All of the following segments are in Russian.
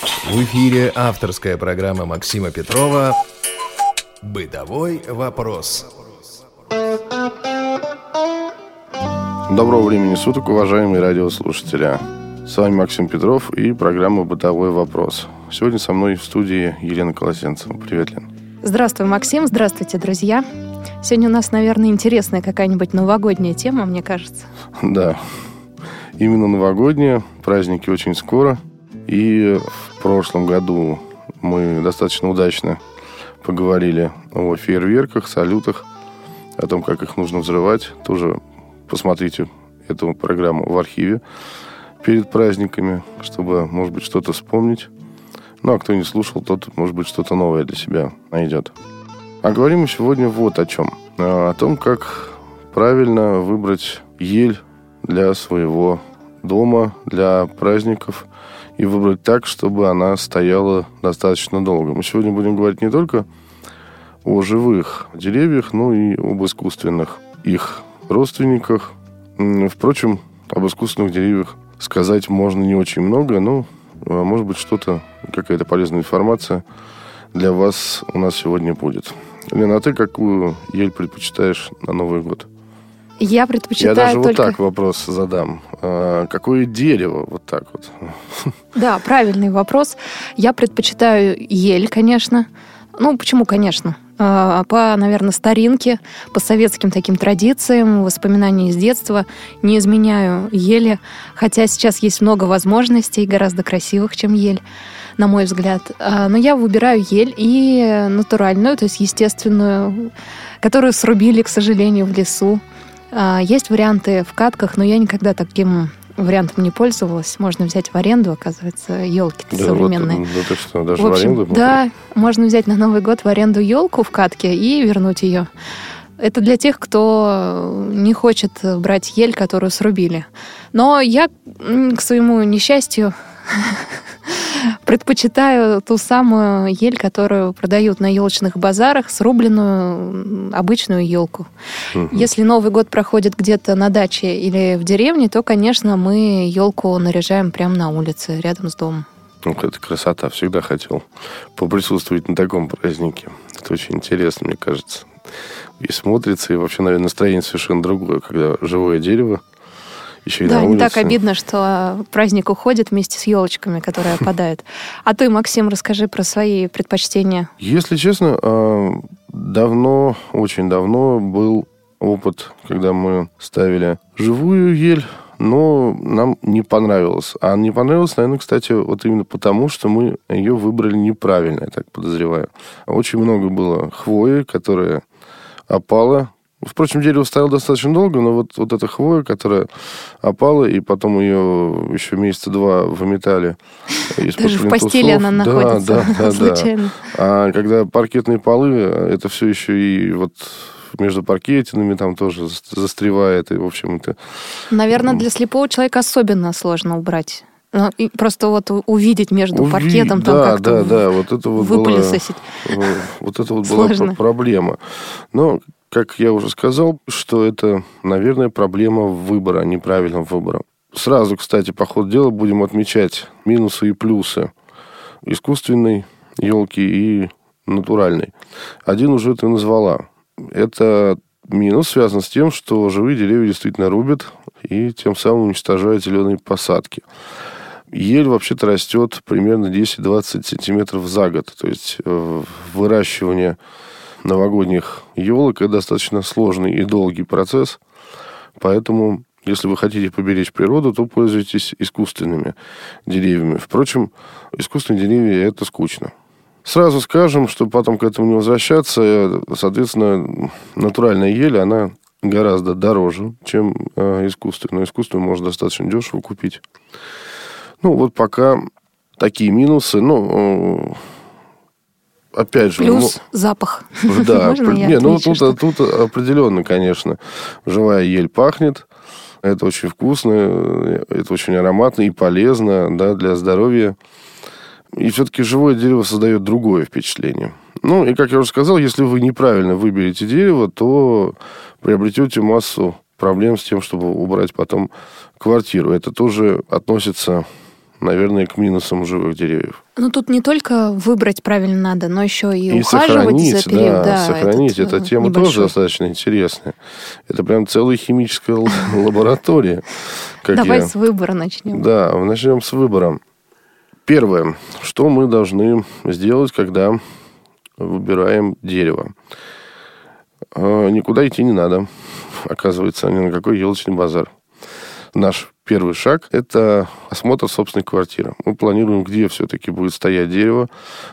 В эфире авторская программа Максима Петрова «Бытовой вопрос». Доброго времени суток, уважаемые радиослушатели. С вами Максим Петров и программа «Бытовой вопрос». Сегодня со мной в студии Елена Колосенцева. Привет, Лен. Здравствуй, Максим. Здравствуйте, друзья. Сегодня у нас, наверное, интересная какая-нибудь новогодняя тема, мне кажется. Да, именно новогодняя. Праздники очень скоро. И в прошлом году мы достаточно удачно поговорили о фейерверках, салютах, о том, как их нужно взрывать. Тоже посмотрите эту программу в архиве перед праздниками, чтобы, может быть, что-то вспомнить. Ну, а кто не слушал, тот, может быть, что-то новое для себя найдет. А говорим мы сегодня вот о чем. О том, как правильно выбрать ель для своего дома, для праздников и выбрать так, чтобы она стояла достаточно долго. Мы сегодня будем говорить не только о живых деревьях, но и об искусственных их родственниках. Впрочем, об искусственных деревьях сказать можно не очень много, но а, может быть что-то, какая-то полезная информация для вас у нас сегодня будет. Лена, а ты какую ель предпочитаешь на Новый год? Я предпочитаю Я даже только... вот так вопрос задам. А, какое дерево? Вот так вот. Да, правильный вопрос. Я предпочитаю ель, конечно. Ну, почему, конечно? А, по, наверное, старинке, по советским таким традициям, воспоминаниям из детства. Не изменяю ели, хотя сейчас есть много возможностей, гораздо красивых, чем ель, на мой взгляд. А, но я выбираю ель и натуральную, то есть естественную, которую срубили, к сожалению, в лесу. А, есть варианты в катках, но я никогда таким вариантом не пользовалась. Можно взять в аренду, оказывается, елки Да, современные. Вот, да ты что, даже В в, общем, аренду? можно? да, можно взять на Новый год в аренду елку в катке и вернуть ее. Это для тех, кто не хочет брать ель, которую срубили. Но я, к своему несчастью, предпочитаю ту самую ель, которую продают на елочных базарах, срубленную обычную елку. Мгм. Если Новый год проходит где-то на даче или в деревне, то, конечно, мы елку наряжаем прямо на улице, рядом с домом. Ну, это красота. Всегда хотел поприсутствовать на таком празднике. Это очень интересно, мне кажется. И смотрится, и вообще, наверное, настроение совершенно другое, когда живое дерево, еще и Да, на улице. так обидно, что праздник уходит вместе с елочками, которые опадают. А ты, Максим, расскажи про свои предпочтения. Если честно, а, давно, очень давно был опыт, когда мы ставили живую ель, но нам не понравилось. А не понравилось, наверное, кстати, вот именно потому, что мы ее выбрали неправильно, я так подозреваю. Очень много было хвои, которая опала. Впрочем, дерево стояло достаточно долго, но вот, вот эта хвоя, которая опала, и потом ее еще месяца два выметали Даже в постели она находится Да, да, да, да. случайно. А когда паркетные полы, это все еще и вот между паркетинами там тоже за- застревает. И, в общем, это... Наверное, для слепого человека особенно сложно убрать. Ну, и просто вот увидеть между Уви- паркетом там да, как-то да, да, вот это вот была, выпылесосить. вот это вот была Сложно. пр- проблема. Но, как я уже сказал, что это, наверное, проблема выбора, неправильного выбора. Сразу, кстати, по ходу дела будем отмечать минусы и плюсы искусственной елки и натуральной. Один уже ты назвала. Это минус связан с тем, что живые деревья действительно рубят и тем самым уничтожают зеленые посадки. Ель вообще-то растет примерно 10-20 сантиметров за год. То есть э, выращивание новогодних елок – это достаточно сложный и долгий процесс. Поэтому, если вы хотите поберечь природу, то пользуйтесь искусственными деревьями. Впрочем, искусственные деревья – это скучно. Сразу скажем, чтобы потом к этому не возвращаться, соответственно, натуральная ель, она гораздо дороже, чем э, искусственную. Искусственную можно достаточно дешево купить. Ну, вот пока такие минусы. Ну, э, опять же... Плюс запах. ну, да, Можно я не, ну, тут, что- тут определенно, конечно, живая ель пахнет. Это очень вкусно, э, это очень ароматно и полезно да, для здоровья. И все-таки живое дерево создает другое впечатление. Ну, и как я уже сказал, если вы неправильно выберете дерево, то приобретете массу проблем с тем, чтобы убрать потом квартиру. Это тоже относится наверное, к минусам живых деревьев. Ну, тут не только выбрать правильно надо, но еще и, И ухаживать сохранить, за период. да, Да, сохранить. этот, Эта тема небольшой. тоже достаточно интересная. Это прям целая химическая лаборатория. Давай с выбора начнем. Да, начнем с выбора. Первое, что мы должны сделать, когда выбираем дерево. Э, Никуда идти не надо, оказывается, ни на какой елочный базар. Наш первый шаг – это осмотр собственной квартиры. Мы планируем, где все-таки будет стоять дерево.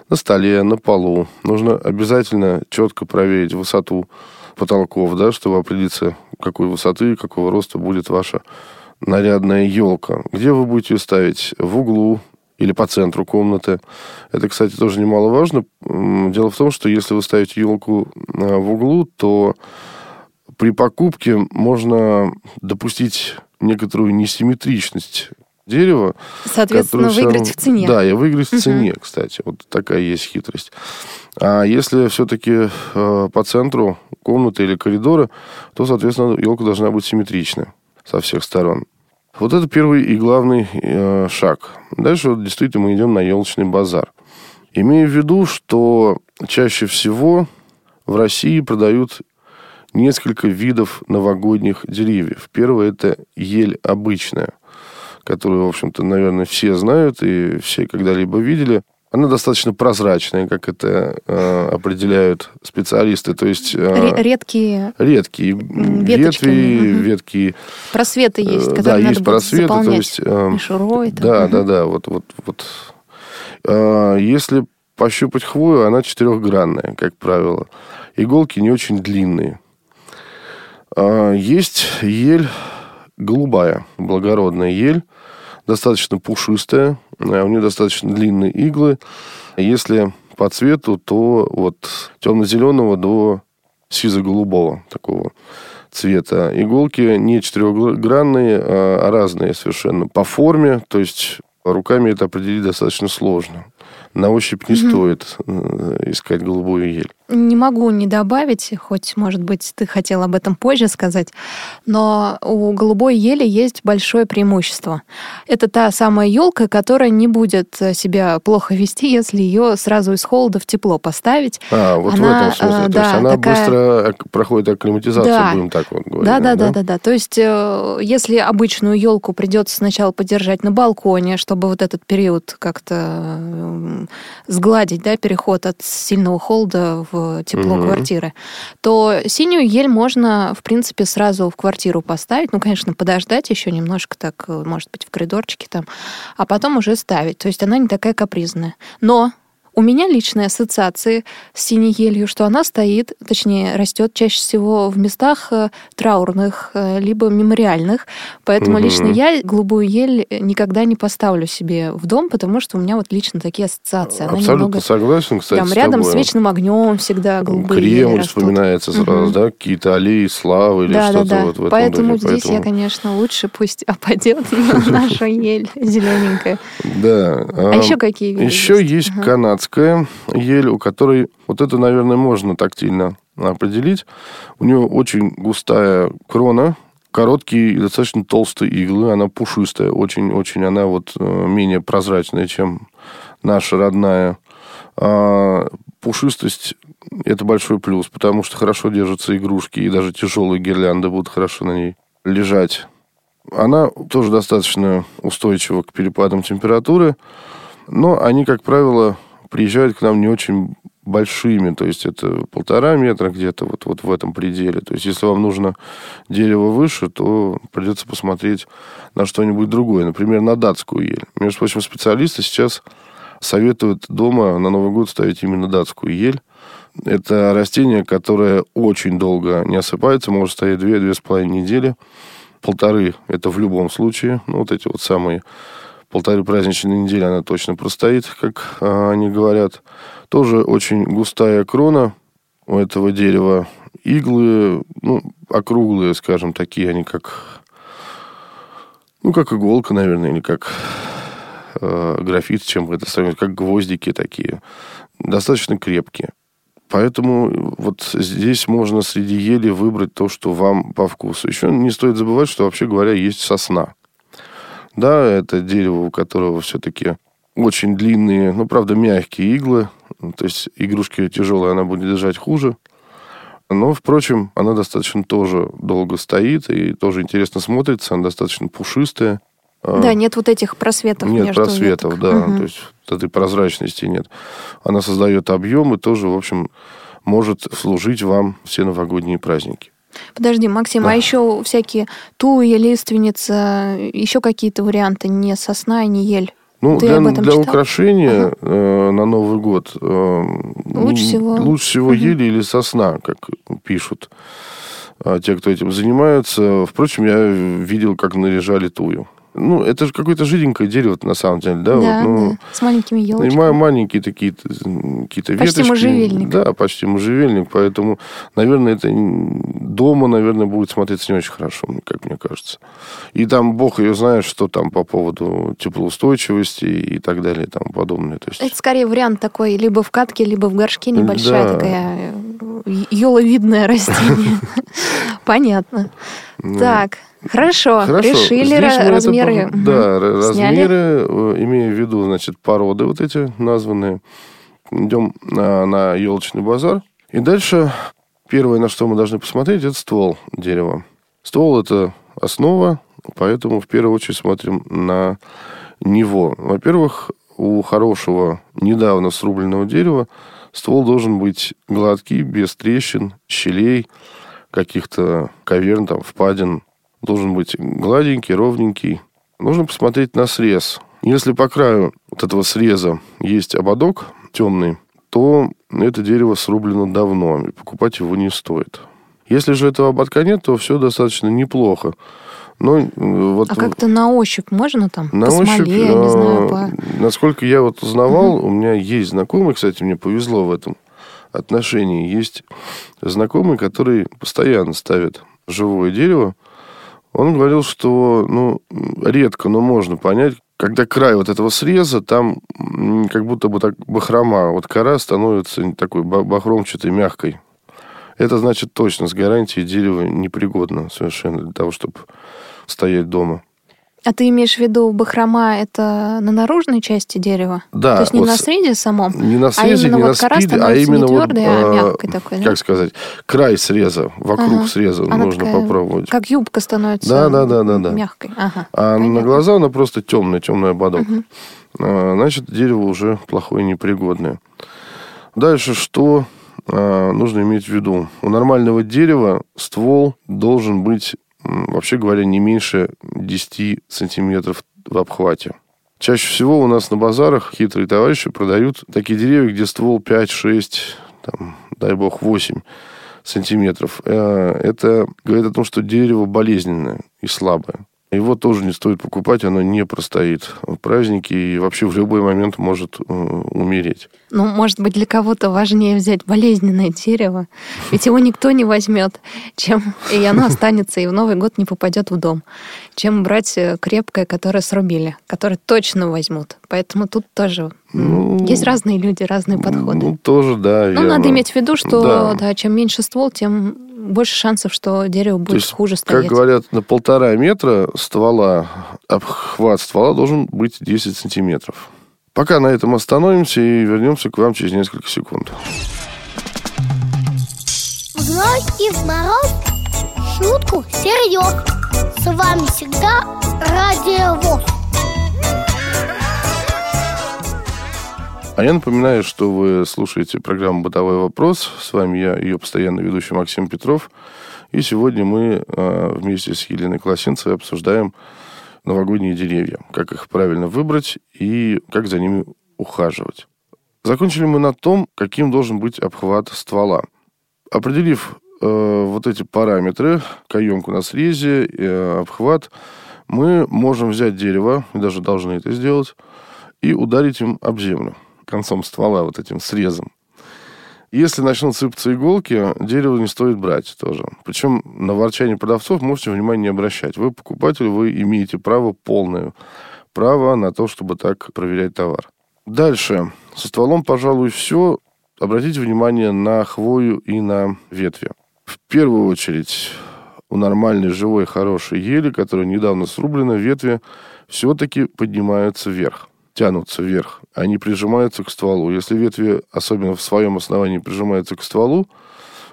На столе, на полу. Нужно обязательно четко проверить высоту потолков, да, чтобы определиться, какой высоты, какого роста будет ваша нарядная елка. Где вы будете ее ставить? В углу или по центру комнаты. Это, кстати, тоже немаловажно. Дело в том, что если вы ставите елку э, в углу, то при покупке можно допустить некоторую несимметричность дерева. Соответственно, выиграть в цене. Да, и выиграть в Мгм. цене, кстати. Вот такая есть хитрость. А если все-таки э, по центру комнаты или коридора, то, соответственно, елка должна быть симметрична со всех сторон. Вот это первый и главный э, шаг. Дальше вот действительно мы идем на елочный базар. Имея в виду, что чаще всего в России продают несколько видов новогодних деревьев. Первое – это ель обычная, которую, в общем-то, наверное, все знают и все когда-либо видели. Она достаточно прозрачная, как это э, определяют специалисты. То есть э, Ре- Редкие редкие веточками, ветви, мгм. ветки. просветы есть, э, которые да, надо есть просветы, то заполнять есть... э, мишурой. да, Мгм. да, да, вот, вот, вот. А, Если пощупать хвою, она четырехгранная, как правило. Иголки не очень длинные. А, Есть ель голубая, благородная ель, достаточно пушистая, а у нее достаточно длинные иглы. Если по цвету, то вот темно-зеленого до сизо-голубого такого цвета. Иголки не четырехгранные, а разные совершенно по форме, то есть руками это определить достаточно сложно. На ощупь не стоит э, искать голубую ель. Не могу не добавить, хоть, может быть, ты хотел об этом позже сказать, но у голубой ели есть большое преимущество. Это та самая елка, которая не будет себя плохо вести, если ее сразу из холода в тепло поставить. А, вот в Она, этом смысле. э, То есть да, она такая- быстро проходит акклиматизацию, Да. будем так вот говорить. Да, да, да, да, да. То есть, э, если обычную елку придется сначала подержать на балконе, чтобы вот этот период как-то сгладить, да, переход от сильного холода в тепло Мгм. квартиры, то синюю ель можно, в принципе, сразу в квартиру поставить. Ну, конечно, подождать еще немножко так, может быть, в коридорчике там, а потом уже ставить. То есть она не такая капризная. Но у меня личные ассоциации с синей елью, что она стоит, точнее, растет чаще всего в местах э, траурных, э, либо мемориальных. Поэтому Мгм. лично я голубую ель никогда не поставлю себе в дом, потому что у меня вот лично такие ассоциации. Она Абсолютно немного согласен, кстати, там с рядом с тобой. вечным огнем всегда голубые ели Кремль растут. вспоминается сразу, Мгм. да, какие-то аллеи славы или да, да, что-то да. вот в этом Поэтому духе. здесь я, конечно, лучше пусть опадет наша ель зелененькая. Да. А еще какие виды Еще есть Ага. Канадская ель, у которой вот это, наверное, можно тактильно определить. У нее очень густая крона, короткие и достаточно толстые иглы. Она пушистая, очень-очень. Она вот э, менее прозрачная, чем наша родная. А пушистость – это большой плюс, потому что хорошо держатся игрушки, и даже тяжелые гирлянды будут хорошо на ней лежать. Она тоже достаточно устойчива к перепадам температуры, но они, как правило, приезжают к нам не очень большими, то есть это полтора метра где-то вот, вот в этом пределе. То есть если вам нужно дерево выше, то придется посмотреть на что-нибудь другое, например, на датскую ель. Между прочим, специалисты сейчас советуют дома на Новый год ставить именно датскую ель. Это растение, которое очень долго не осыпается, может стоять 2-2,5 недели. Полторы – это в любом случае. Ну, вот эти вот самые полторы праздничные недели она точно простоит, как а, они говорят. Тоже очень густая крона у этого дерева. Иглы, ну, округлые, скажем, такие, они как... Ну, как иголка, наверное, или как э, графит, чем это сравнивать, как гвоздики такие. Достаточно крепкие. Поэтому вот здесь можно среди ели выбрать то, что вам по вкусу. Еще не стоит забывать, что, вообще говоря, есть сосна. Да, это дерево, у которого все-таки очень длинные, ну, правда, мягкие иглы. То есть игрушки тяжелые, она будет держать хуже. Но, впрочем, она достаточно тоже долго стоит и тоже интересно смотрится. Она достаточно пушистая. А, да, нет вот этих просветов Нет между просветов, веток. да. Угу. То есть вот этой прозрачности нет. Она создает объем и тоже, в общем, может служить вам все новогодние праздники. Подожди, Максим, а Да. а еще всякие туя, лиственница, еще какие-то варианты, не сосна и не ель? Ну, Ты для, об этом для читал? украшения э, на Новый год э, Лучше всего- лучше всего Мгм. ели или сосна, как пишут э, те, кто этим занимаются. Впрочем, я видел, как наряжали тую. Ну, это же какое-то жиденькое дерево на самом деле, да? Да, вот, ну, да, с маленькими елочками. ма- маленькие такие какие-то Почти веточки. можжевельник. Да, почти можжевельник, поэтому, наверное, это дома, наверное, будет смотреться не очень хорошо, как мне кажется. И там бог ее знает, что там по поводу теплоустойчивости и так далее и тому подобное. То есть, Это скорее вариант такой либо в катке, либо в горшке небольшая Да. такая э, еловидное растение. Понятно. ну, Так, хорошо. Хорошо. Решили Здесь это размеры. Мгм. Да, Сняли. размеры, э, имея в виду, значит, породы вот эти названные. Идем на, на елочный базар. И дальше первое, на что мы должны посмотреть, это ствол дерева. Ствол – это основа, поэтому в первую очередь смотрим на него. Во-первых, у хорошего, недавно срубленного дерева ствол должен быть гладкий, без трещин, щелей, каких-то каверн, там, впадин. Должен быть гладенький, ровненький. Нужно посмотреть на срез. Если по краю вот этого среза есть ободок темный, то это дерево срублено давно, и покупать его не стоит. Если же этого ободка нет, то все достаточно неплохо. Но э, вот А как-то на ощупь можно там? на по ощупь, смоле, я не знаю, э, по... насколько я вот узнавал, у меня есть знакомый, кстати, мне повезло в этом отношении. Есть знакомый, который постоянно ставит живое дерево. Он говорил, что ну, редко, но можно понять, когда край вот этого среза, там как будто бы так бахрома, вот кора становится такой ба- бахромчатой, мягкой. Это значит точно, с гарантией дерево непригодно совершенно для того, чтобы стоять дома. А ты имеешь в виду бахрома это на наружной части дерева? Да, То есть не вот на с- срезе самом? Не на срезе, именно не вот на кора спиде, а именно не вот, твёрдой, а э, мягкой такой, да? как сказать, край среза, вокруг Ага. среза Она нужно такая, попробовать. Как юбка становится Да, да, да, да, да. мягкой. Ага, А на понятно. глаза она просто темная, темный ободок. Мгм. А, Значит, дерево уже плохое, непригодное. Дальше что а, нужно иметь в виду? У нормального дерева ствол должен быть, вообще говоря, не меньше 10 сантиметров в обхвате. Чаще всего у нас на базарах хитрые товарищи продают такие деревья, где ствол 5-6, там, дай бог, 8 сантиметров. Э, Это говорит о том, что дерево болезненное и слабое. Его тоже не стоит покупать, оно не простоит в праздники и вообще в любой момент может э, умереть. Ну, может быть, для кого-то важнее взять болезненное дерево, ведь его никто не возьмет, чем и оно останется и в Новый год не попадет в дом, чем брать э, крепкое, которое срубили, которое точно возьмут. Поэтому тут тоже Ну, есть разные люди, разные подходы. Ну, тоже, да, Ну, верно. надо иметь в виду, что Да. да. чем меньше ствол, тем больше шансов, что дерево будет есть, хуже как стоять. говорят, на полтора метра ствола, обхват ствола должен быть 10 сантиметров. Пока на этом остановимся и вернемся к вам через несколько секунд. В ночь и в мороз шутку серьез. С вами всегда Радио ВОЗ. А я напоминаю, что вы слушаете программу «Бытовой вопрос». С вами я, ее постоянный ведущий Максим Петров. И сегодня мы э, вместе с Еленой Колосинцевой обсуждаем новогодние деревья. Как их правильно выбрать и как за ними ухаживать. Закончили мы на том, каким должен быть обхват ствола. Определив э, вот эти параметры, каемку на срезе, э, обхват, мы можем взять дерево, и даже должны это сделать, и ударить им об землю концом ствола, вот этим срезом. Если начнут сыпаться иголки, дерево не стоит брать тоже. Причем на ворчание продавцов можете внимания не обращать. Вы покупатель, вы имеете право полное право на то, чтобы так проверять товар. Дальше. Со стволом, пожалуй, все. Обратите внимание на хвою и на ветви. В первую очередь, у нормальной, живой, хорошей ели, которая недавно срублена, ветви все-таки поднимаются вверх, тянутся вверх. Они прижимаются к стволу. Если ветви, особенно в своем основании, прижимаются к стволу,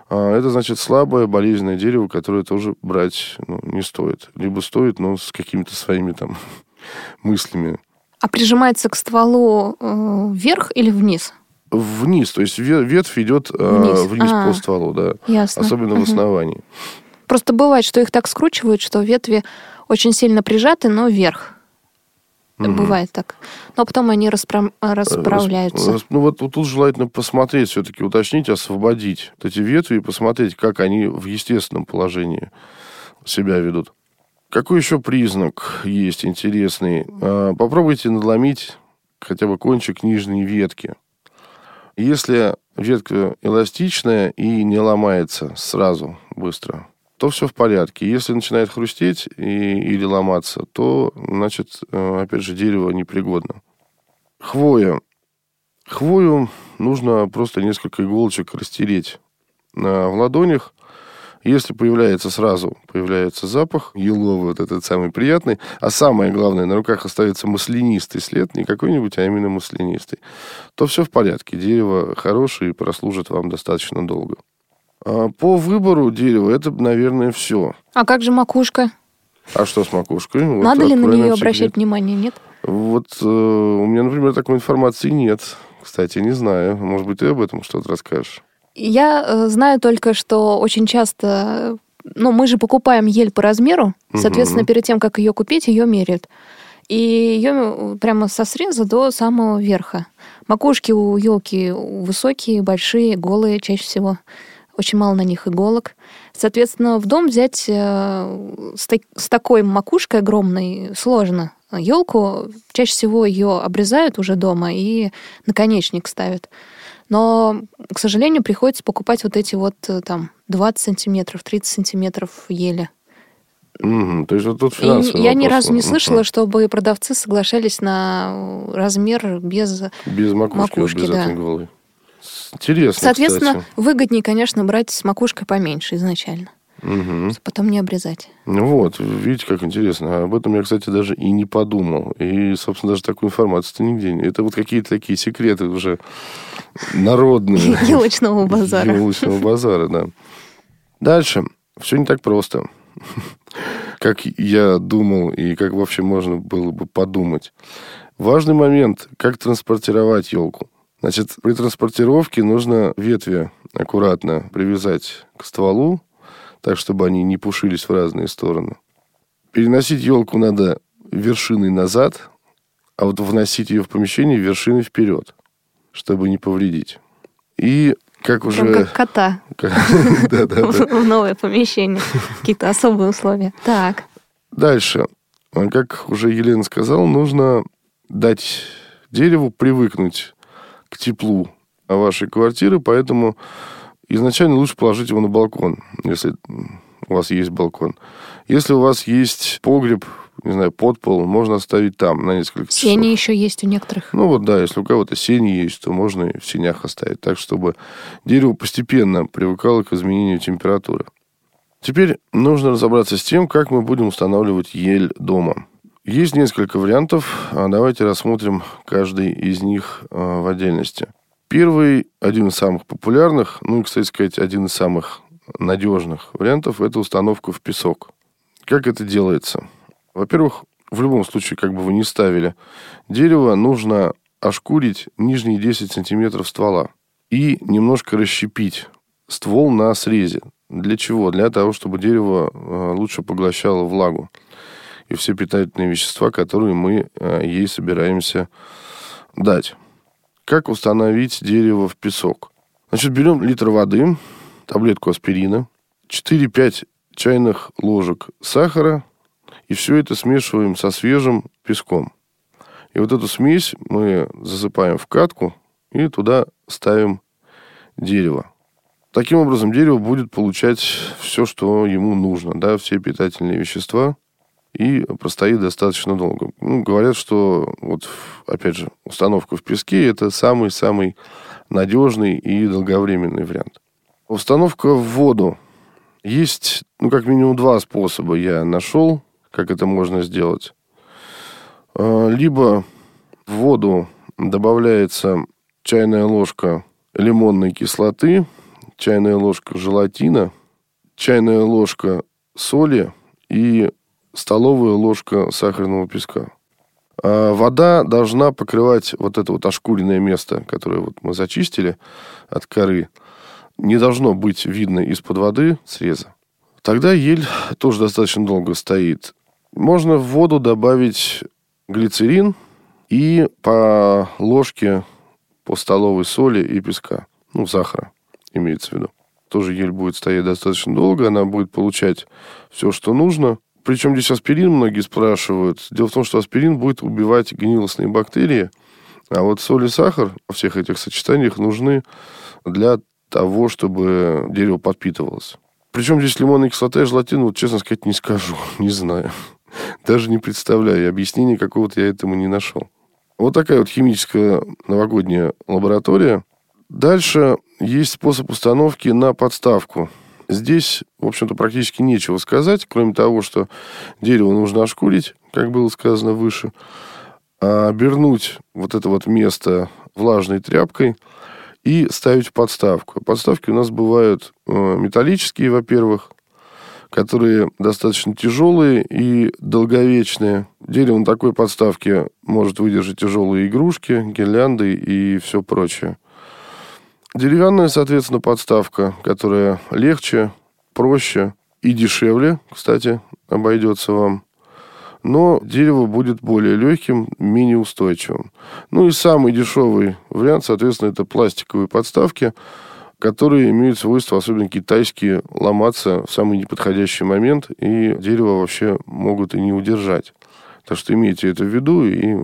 а, это значит слабое, болезненное дерево, которое тоже брать ну, не стоит. Либо стоит, но с какими-то своими там мыслями. А прижимается к стволу э, вверх или вниз? Вниз, то есть ветвь идет э, вниз, вниз а, по стволу, да. Ясно. Особенно угу. в основании. Просто бывает, что их так скручивают, что ветви очень сильно прижаты, но вверх. Угу. Бывает так. Но потом они распра... расправляются. Рас... Ну вот, тут желательно посмотреть, все-таки уточнить, освободить вот эти ветви и посмотреть, как они в естественном положении себя ведут. Какой еще признак есть интересный? А, попробуйте надломить хотя бы кончик нижней ветки. Если ветка эластичная и не ломается сразу быстро, то все в порядке. Если начинает хрустеть и, или ломаться, то, значит, э, опять же, дерево непригодно. Хвоя. Хвою нужно просто несколько иголочек растереть в ладонях. Если появляется сразу, появляется запах еловый, вот этот самый приятный, а самое главное, на руках остается маслянистый след, не какой-нибудь, а именно маслянистый, то все в порядке. Дерево хорошее и прослужит вам достаточно долго. А по выбору дерева это, наверное, все. А как же макушка? А что с макушкой? Надо вот, ли на нее обращать внимание, нет? Вот э, у меня, например, такой информации нет. Кстати, не знаю. Может быть, ты об этом что-то расскажешь? Я э, знаю только, что очень часто... Ну, мы же покупаем ель по размеру. Соответственно, угу. перед тем, как ее купить, ее меряют. И ее э, прямо со среза до самого верха. Макушки у елки высокие, большие, голые чаще всего очень мало на них иголок. Соответственно, в дом взять э, с, так, с такой макушкой огромной сложно. Елку чаще всего ее обрезают уже дома и наконечник ставят. Но, к сожалению, приходится покупать вот эти вот э, там 20 сантиметров, 30 сантиметров ели. Mm-hmm. То есть вот тут финансовый Я ни разу не слышала, mm-hmm. чтобы продавцы соглашались на размер без, без макушки, макушки без да. голой. Интересно, Соответственно, кстати. выгоднее, конечно, брать с макушкой поменьше изначально. Угу. Потом не обрезать. Ну вот, видите, как интересно. Об этом я, кстати, даже и не подумал. И, собственно, даже такую информацию-то нигде нет. Это вот какие-то такие секреты уже народные. Елочного базара. Елочного базара, да. Дальше. Все не так просто. Как я думал и как вообще можно было бы подумать. Важный момент, как транспортировать елку. Значит, при транспортировке нужно ветви аккуратно привязать к стволу, так, чтобы они не пушились в разные стороны. Переносить елку надо вершиной назад, а вот вносить ее в помещение вершиной вперед, чтобы не повредить. И как уже... Прям как кота. В новое помещение. Какие-то особые условия. Так. Дальше. Как уже Елена сказала, нужно дать дереву привыкнуть к теплу вашей квартиры, поэтому изначально лучше положить его на балкон, если у вас есть балкон. Если у вас есть погреб, не знаю, подпол, можно оставить там на несколько часов. Сени еще есть у некоторых. Ну вот да, если у кого-то сени есть, то можно и в сенях оставить, так чтобы дерево постепенно привыкало к изменению температуры. Теперь нужно разобраться с тем, как мы будем устанавливать ель дома. Есть несколько вариантов. А давайте рассмотрим каждый из них а, в отдельности. Первый, один из самых популярных, ну и, кстати сказать, один из самых надежных вариантов – это установка в песок. Как это делается? Во-первых, в любом случае, как бы вы ни ставили дерево, нужно ошкурить нижние 10 сантиметров ствола и немножко расщепить ствол на срезе. Для чего? Для того, чтобы дерево а, лучше поглощало влагу и все питательные вещества, которые мы э, ей собираемся дать. Как установить дерево в песок? Значит, берем литр воды, таблетку аспирина, 4-5 чайных ложек сахара, и все это смешиваем со свежим песком. И вот эту смесь мы засыпаем в катку и туда ставим дерево. Таким образом, дерево будет получать все, что ему нужно, да, все питательные вещества, и простоит достаточно долго. Ну, говорят, что вот, опять же, установка в песке – это самый-самый надежный и долговременный вариант. Установка в воду. Есть, ну, как минимум два способа я нашел, как это можно сделать. А, либо в воду добавляется чайная ложка лимонной кислоты, чайная ложка желатина, чайная ложка соли и столовая ложка сахарного песка. А вода должна покрывать вот это вот ошкуренное место, которое вот мы зачистили от коры. Не должно быть видно из-под воды среза. Тогда ель тоже достаточно долго стоит. Можно в воду добавить глицерин и по ложке по столовой соли и песка. Ну, сахара имеется в виду. Тоже ель будет стоять достаточно долго, она будет получать все, что нужно. Причем здесь аспирин многие спрашивают. Дело в том, что аспирин будет убивать гнилостные бактерии, а вот соль и сахар во всех этих сочетаниях нужны для того, чтобы дерево подпитывалось. Причем здесь лимонная кислота и желатин, вот честно сказать, не скажу, не знаю. Даже не представляю, объяснения какого-то я этому не нашел. Вот такая вот химическая новогодняя лаборатория. Дальше есть способ установки на подставку. Здесь, в общем-то, практически нечего сказать, кроме того, что дерево нужно ошкурить, как было сказано выше, а обернуть вот это вот место влажной тряпкой и ставить подставку. Подставки у нас бывают э, металлические, во-первых, которые достаточно тяжелые и долговечные. Дерево на такой подставке может выдержать тяжелые игрушки, гирлянды и все прочее. Деревянная, соответственно, подставка, которая легче, проще и дешевле, кстати, обойдется вам. Но дерево будет более легким, менее устойчивым. Ну и самый дешевый вариант, соответственно, это пластиковые подставки, которые имеют свойство, особенно китайские, ломаться в самый неподходящий момент, и дерево вообще могут и не удержать. Так что имейте это в виду и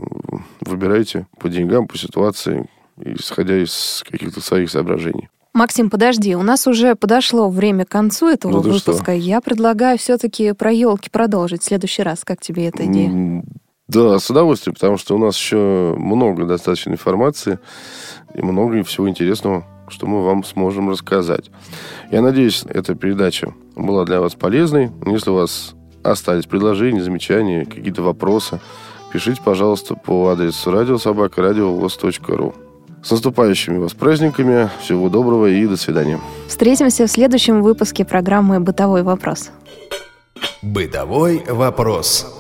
выбирайте по деньгам, по ситуации, исходя из каких-то своих соображений. Максим, подожди, у нас уже подошло время к концу этого ну, выпуска. Что? Я предлагаю все-таки про елки продолжить в следующий раз. Как тебе эта идея? Да, с удовольствием, потому что у нас еще много достаточно информации и много всего интересного, что мы вам сможем рассказать. Я надеюсь, эта передача была для вас полезной. Если у вас остались предложения, замечания, какие-то вопросы, пишите, пожалуйста, по адресу радиособака.радиовоз.ру. С наступающими вас праздниками. Всего доброго и до свидания. Встретимся в следующем выпуске программы «Бытовой вопрос». «Бытовой вопрос».